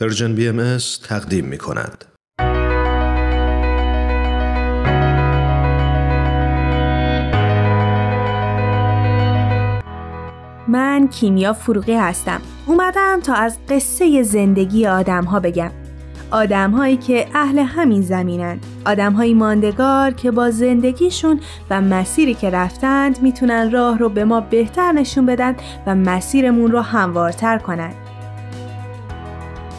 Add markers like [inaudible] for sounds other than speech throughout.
Persian BMS تقدیم می کند. من کیمیا فروغی هستم. اومدم تا از قصه زندگی آدم ها بگم. آدم هایی که اهل همین زمینن. آدم های ماندگار که با زندگیشون و مسیری که رفتند می‌تونن راه رو به ما بهتر نشون بدن و مسیرمون رو هموارتر کنن.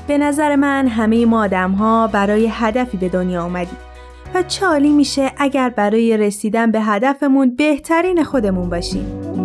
به نظر من همه ما آدم ها برای هدفی به دنیا اومدیم و چالی میشه اگر برای رسیدن به هدفمون بهترین خودمون باشیم.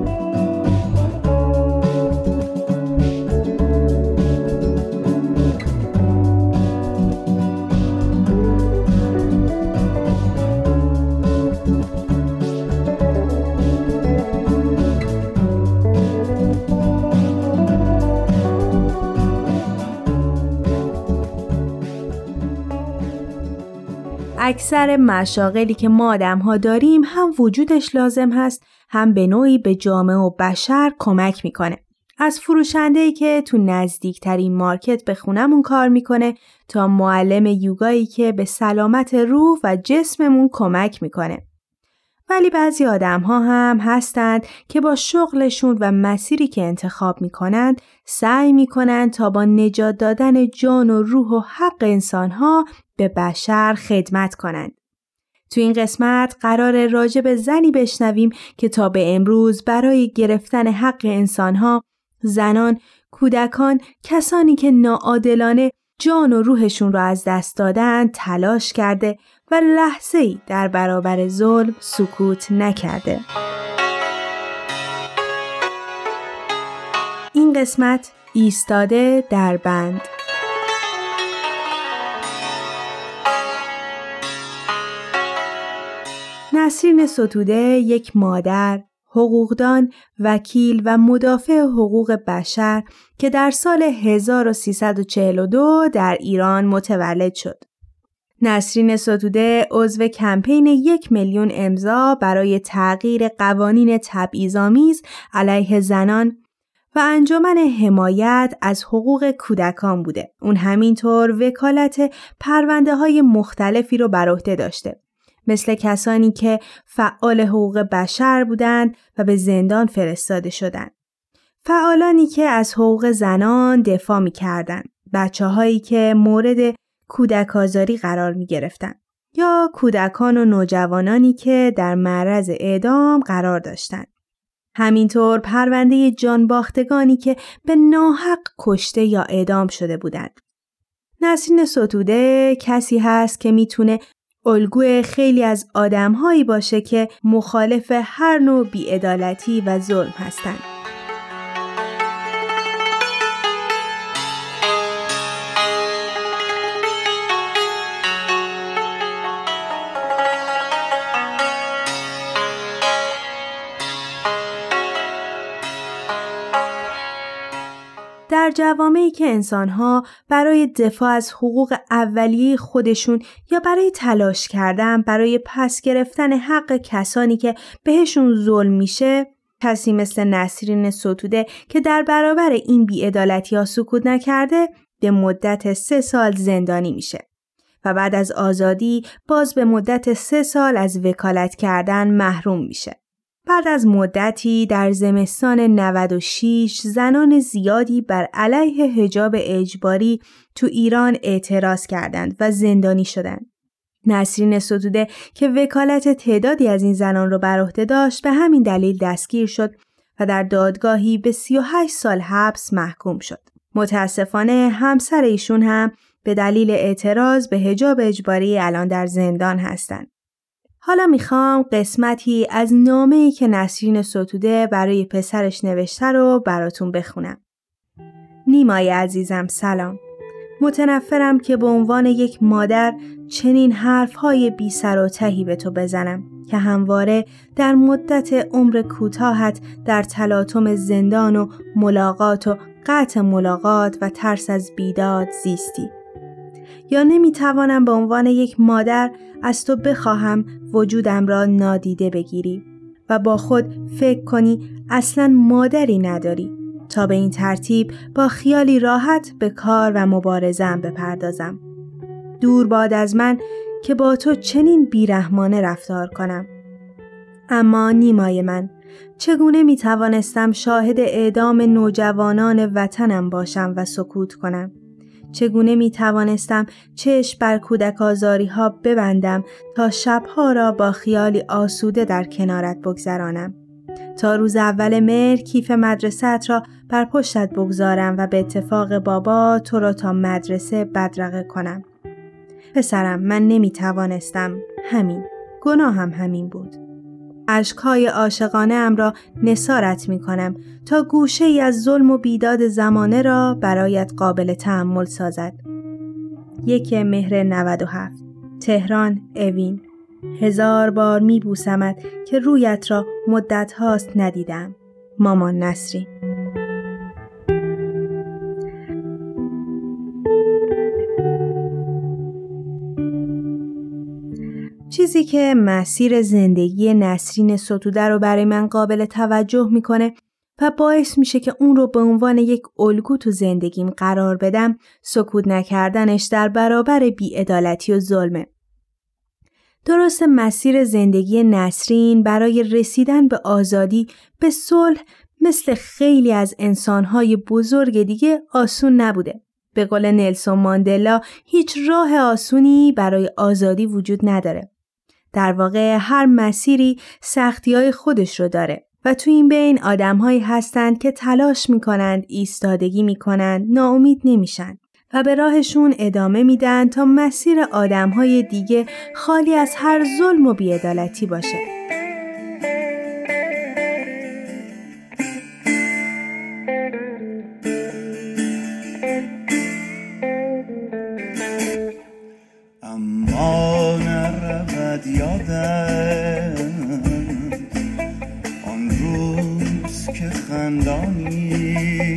اکثر مشاغلی که ما آدم ها داریم هم وجودش لازم هست هم به نوعی به جامعه و بشر کمک می‌کنه. از فروشنده که تو نزدیکترین مارکت به خونمون کار می‌کنه تا معلم یوگایی که به سلامت روح و جسممون کمک می‌کنه. ولی بعضی آدم ها هم هستند که با شغلشون و مسیری که انتخاب می کنند سعی می کنند تا با نجات دادن جان و روح و حق انسان ها به بشر خدمت کنند. تو این قسمت قرار راجع به زنی بشنویم که تا به امروز برای گرفتن حق انسانها، زنان، کودکان، کسانی که ناعادلانه جان و روحشون را از دست دادن تلاش کرده و لحظه ای در برابر ظلم سکوت نکرده. این قسمت ایستاده در بند نسرین ستوده یک مادر، حقوقدان، وکیل و مدافع حقوق بشر که در سال 1342 در ایران متولد شد. نسرین ستوده عضو کمپین یک میلیون امضا برای تغییر قوانین تبعیض‌آمیز علیه زنان و انجمن حمایت از حقوق کودکان بوده. اون همینطور وکالت پرونده های مختلفی رو بر عهده داشته. مثل کسانی که فعال حقوق بشر بودند و به زندان فرستاده شدند. فعالانی که از حقوق زنان دفاع می کردن. بچه هایی که مورد کودک آزاری قرار می گرفتن. یا کودکان و نوجوانانی که در معرض اعدام قرار داشتند. همینطور پرونده جانباختگانی که به ناحق کشته یا اعدام شده بودند. نسرین ستوده کسی هست که می‌تونه الگوی خیلی از آدمهایی باشه که مخالف هر نوع بیعدالتی و ظلم هستند. در جوامعی که انسانها برای دفاع از حقوق اولیه خودشون یا برای تلاش کردن برای پس گرفتن حق کسانی که بهشون ظلم میشه کسی مثل نسرین ستوده که در برابر این بیعدالتی ها سکوت نکرده به مدت سه سال زندانی میشه و بعد از آزادی باز به مدت سه سال از وکالت کردن محروم میشه. بعد از مدتی در زمستان 96 زنان زیادی بر علیه هجاب اجباری تو ایران اعتراض کردند و زندانی شدند. نسرین ستوده که وکالت تعدادی از این زنان را بر عهده داشت به همین دلیل دستگیر شد و در دادگاهی به 38 سال حبس محکوم شد. متاسفانه همسر ایشون هم به دلیل اعتراض به هجاب اجباری الان در زندان هستند. حالا می‌خوام قسمتی از نامه ای که نسرین ستوده برای پسرش نوشته رو براتون بخونم. نیمای عزیزم سلام. متنفرم که به عنوان یک مادر چنین حرفهای بی سر و تهی به تو بزنم که همواره در مدت عمر کوتاهت در تلاطم زندان و ملاقات و قطع ملاقات و ترس از بیداد زیستی. یا نمی‌توانم به عنوان یک مادر از تو بخواهم وجودم را نادیده بگیری و با خود فکر کنی اصلا مادری نداری تا به این ترتیب با خیالی راحت به کار و مبارزم بپردازم. دور باد از من که با تو چنین بیرحمانه رفتار کنم. اما نیمای من چگونه می توانستم شاهد اعدام نوجوانان وطنم باشم و سکوت کنم؟ چگونه می توانستم چشم بر کودک آزاری ها ببندم تا شبها را با خیالی آسوده در کنارت بگذرانم؟ تا روز اول مهر کیف مدرسه را بر پشتت بگذارم و به اتفاق بابا تو را تا مدرسه بدرقه کنم. پسرم من نمی توانستم همین گناه هم همین بود. اشکهای عاشقانه ام را نسارت می کنم تا گوشه ای از ظلم و بیداد زمانه را برایت قابل تحمل سازد. یک مهر 97 تهران اوین هزار بار می بوسمت که رویت را مدت هاست ندیدم. مامان نصری چیزی که مسیر زندگی نسرین ستوده رو برای من قابل توجه می‌کنه و باعث میشه که اون رو به عنوان یک الگو تو زندگیم قرار بدم سکوت نکردنش در برابر بیعدالتی و ظلمه. درست مسیر زندگی نسرین برای رسیدن به آزادی به صلح مثل خیلی از انسانهای بزرگ دیگه آسون نبوده. به قول نلسون ماندلا هیچ راه آسونی برای آزادی وجود نداره. در واقع هر مسیری سختی های خودش رو داره و تو این بین آدمهایی هستند که تلاش می‌کنند ایستادگی می‌کنند ناامید نمیشن و به راهشون ادامه میدن تا مسیر آدمهای دیگه خالی از هر ظلم و بیعدالتی باشه. نظر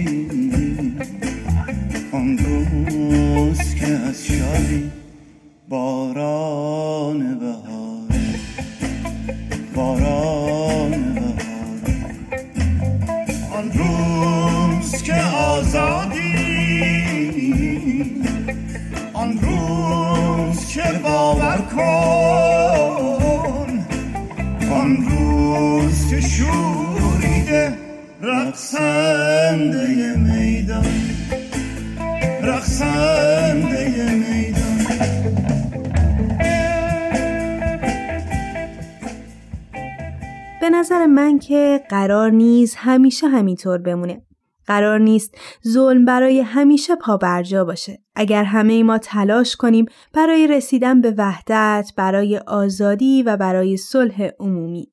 که قرار نیست همیشه همینطور بمونه. قرار نیست ظلم برای همیشه پا برجا باشه. اگر همه ما تلاش کنیم برای رسیدن به وحدت، برای آزادی و برای صلح عمومی.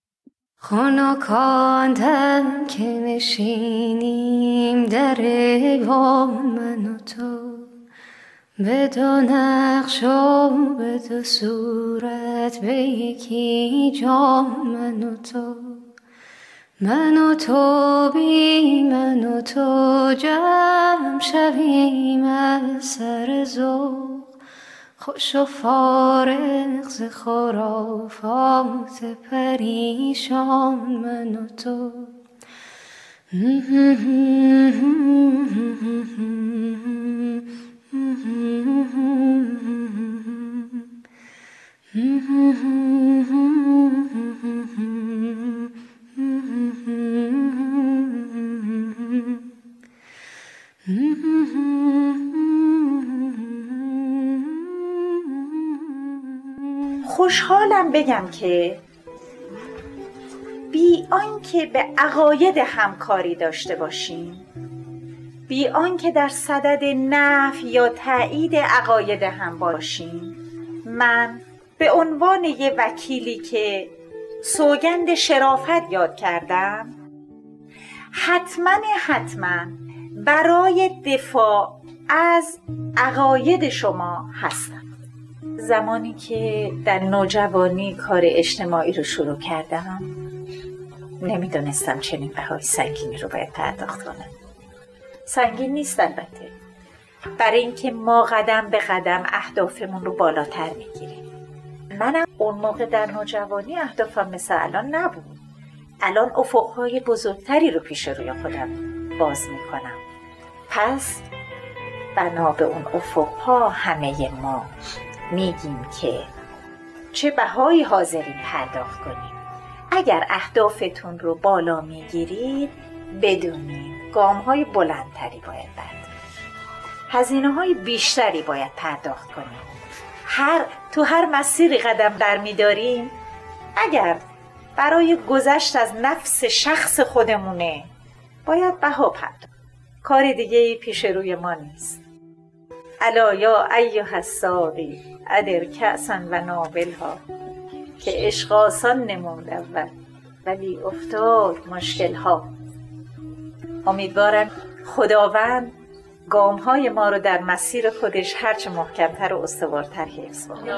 خانکاندم که نشینیم در من و تو به دو نقش و به دو صورت به یکی جام من و تو من و تو بی من و تو جمع شویم از سر زوق خوش و فارغ ز خرافات پریشان من و تو. [laughs] خوشحالم بگم که بی آنکه به عقاید همکاری داشته باشیم بی آنکه در صدد نفی یا تایید عقاید هم باشیم من به عنوان یه وکیلی که سوگند شرافت یاد کردم حتما حتما برای دفاع از عقاید شما هستم. زمانی که در نوجوانی کار اجتماعی رو شروع کردم نمی‌دونستم چنین بهای سنگینی رو باید پرداخت کنم. سنگین نیست البته. برای اینکه ما قدم به قدم اهدافمون رو بالاتر می‌گیریم. منم اون موقع در نوجوانی اهدافم مثل الان نبود. الان افقهای بزرگتری رو پیش روی خودم باز می‌کنم. پس بنا به اون افقها همه ما میگیم که چه بهایی حاضرین پرداخت کنیم. اگر اهدافتون رو بالا می‌گیرید بدونید گام های بلندتری باید برد. هزینه های بیشتری باید پرداخت کنیم. هر تو هر مسیری قدم در میداریم اگر برای گذشت از نفس شخص خودمونه باید بها پرداخت. کار دیگه پیش روی ما نیست. الا یا ایها الساقی ادر کأسا و نابلها که عشق آسان نمود اول ولی افتاد مشکل ها امیدوارم خداوند گام های ما رو در مسیر خودش هرچه محکمتر و استوارتر حفظ کنه.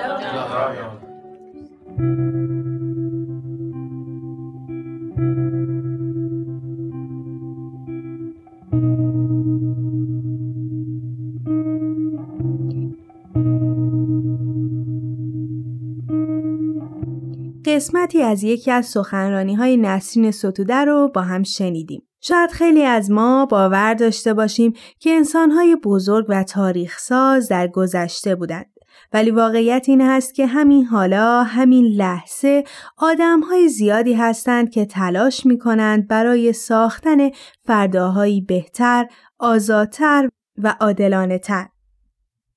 قسمتی از یکی از سخنرانی های نسرین ستوده رو با هم شنیدیم. شاید خیلی از ما باور داشته باشیم که انسانهای بزرگ و تاریخ ساز در گذشته بودند. ولی واقعیت این هست که همین حالا همین لحظه آدم های زیادی هستند که تلاش می کنند برای ساختن فرداهایی بهتر، آزادتر و عادلانه تر.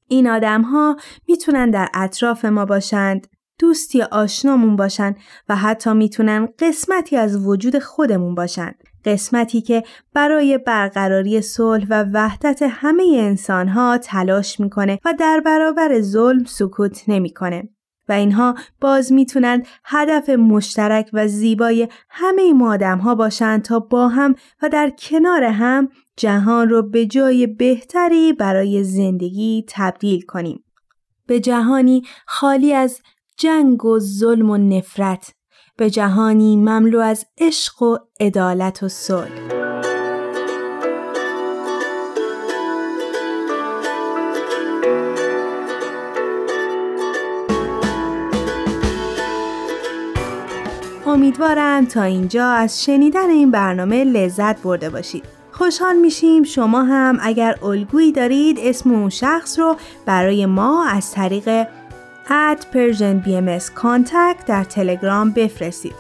این آدم ها می‌تونن در اطراف ما باشند، دوستی آشنامون باشن و حتی می‌تونن قسمتی از وجود خودمون باشن. قسمتی که برای برقراری صلح و وحدت همه انسانها تلاش می‌کنه و در برابر ظلم سکوت نمی‌کنه. و اینها باز می‌تونن هدف مشترک و زیبای همه ما آدم ها باشند تا با هم و در کنار هم جهان رو به جای بهتری برای زندگی تبدیل کنیم. به جهانی خالی از جنگ و ظلم و نفرت به جهانی مملو از عشق و عدالت و صلح امیدوارم تا اینجا از شنیدن این برنامه لذت برده باشید. خوشحال میشیم شما هم اگر الگویی دارید اسم اون شخص رو برای ما از طریق at Persian BMS Contact در تلگرام بفرستید.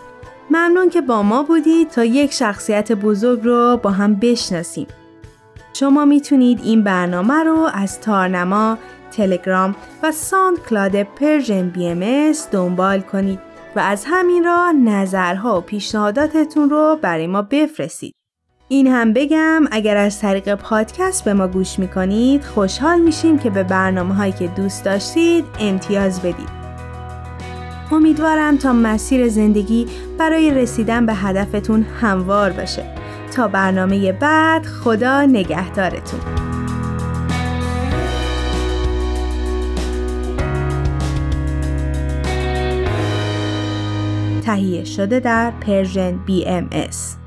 ممنون که با ما بودید تا یک شخصیت بزرگ رو با هم بشناسیم. شما می‌تونید این برنامه رو از تارنما، تلگرام و SoundCloud Persian BMS دنبال کنید و از همین راه نظرها و پیشنهاداتتون رو برای ما بفرستید. این هم بگم اگر از طریق پادکست به ما گوش می‌کنید خوشحال میشیم که به برنامه هایی که دوست داشتید امتیاز بدید. امیدوارم تا مسیر زندگی برای رسیدن به هدفتون هموار باشه. تا برنامه بعد خدا نگهدارتون. تهیه شده در پرژن BMS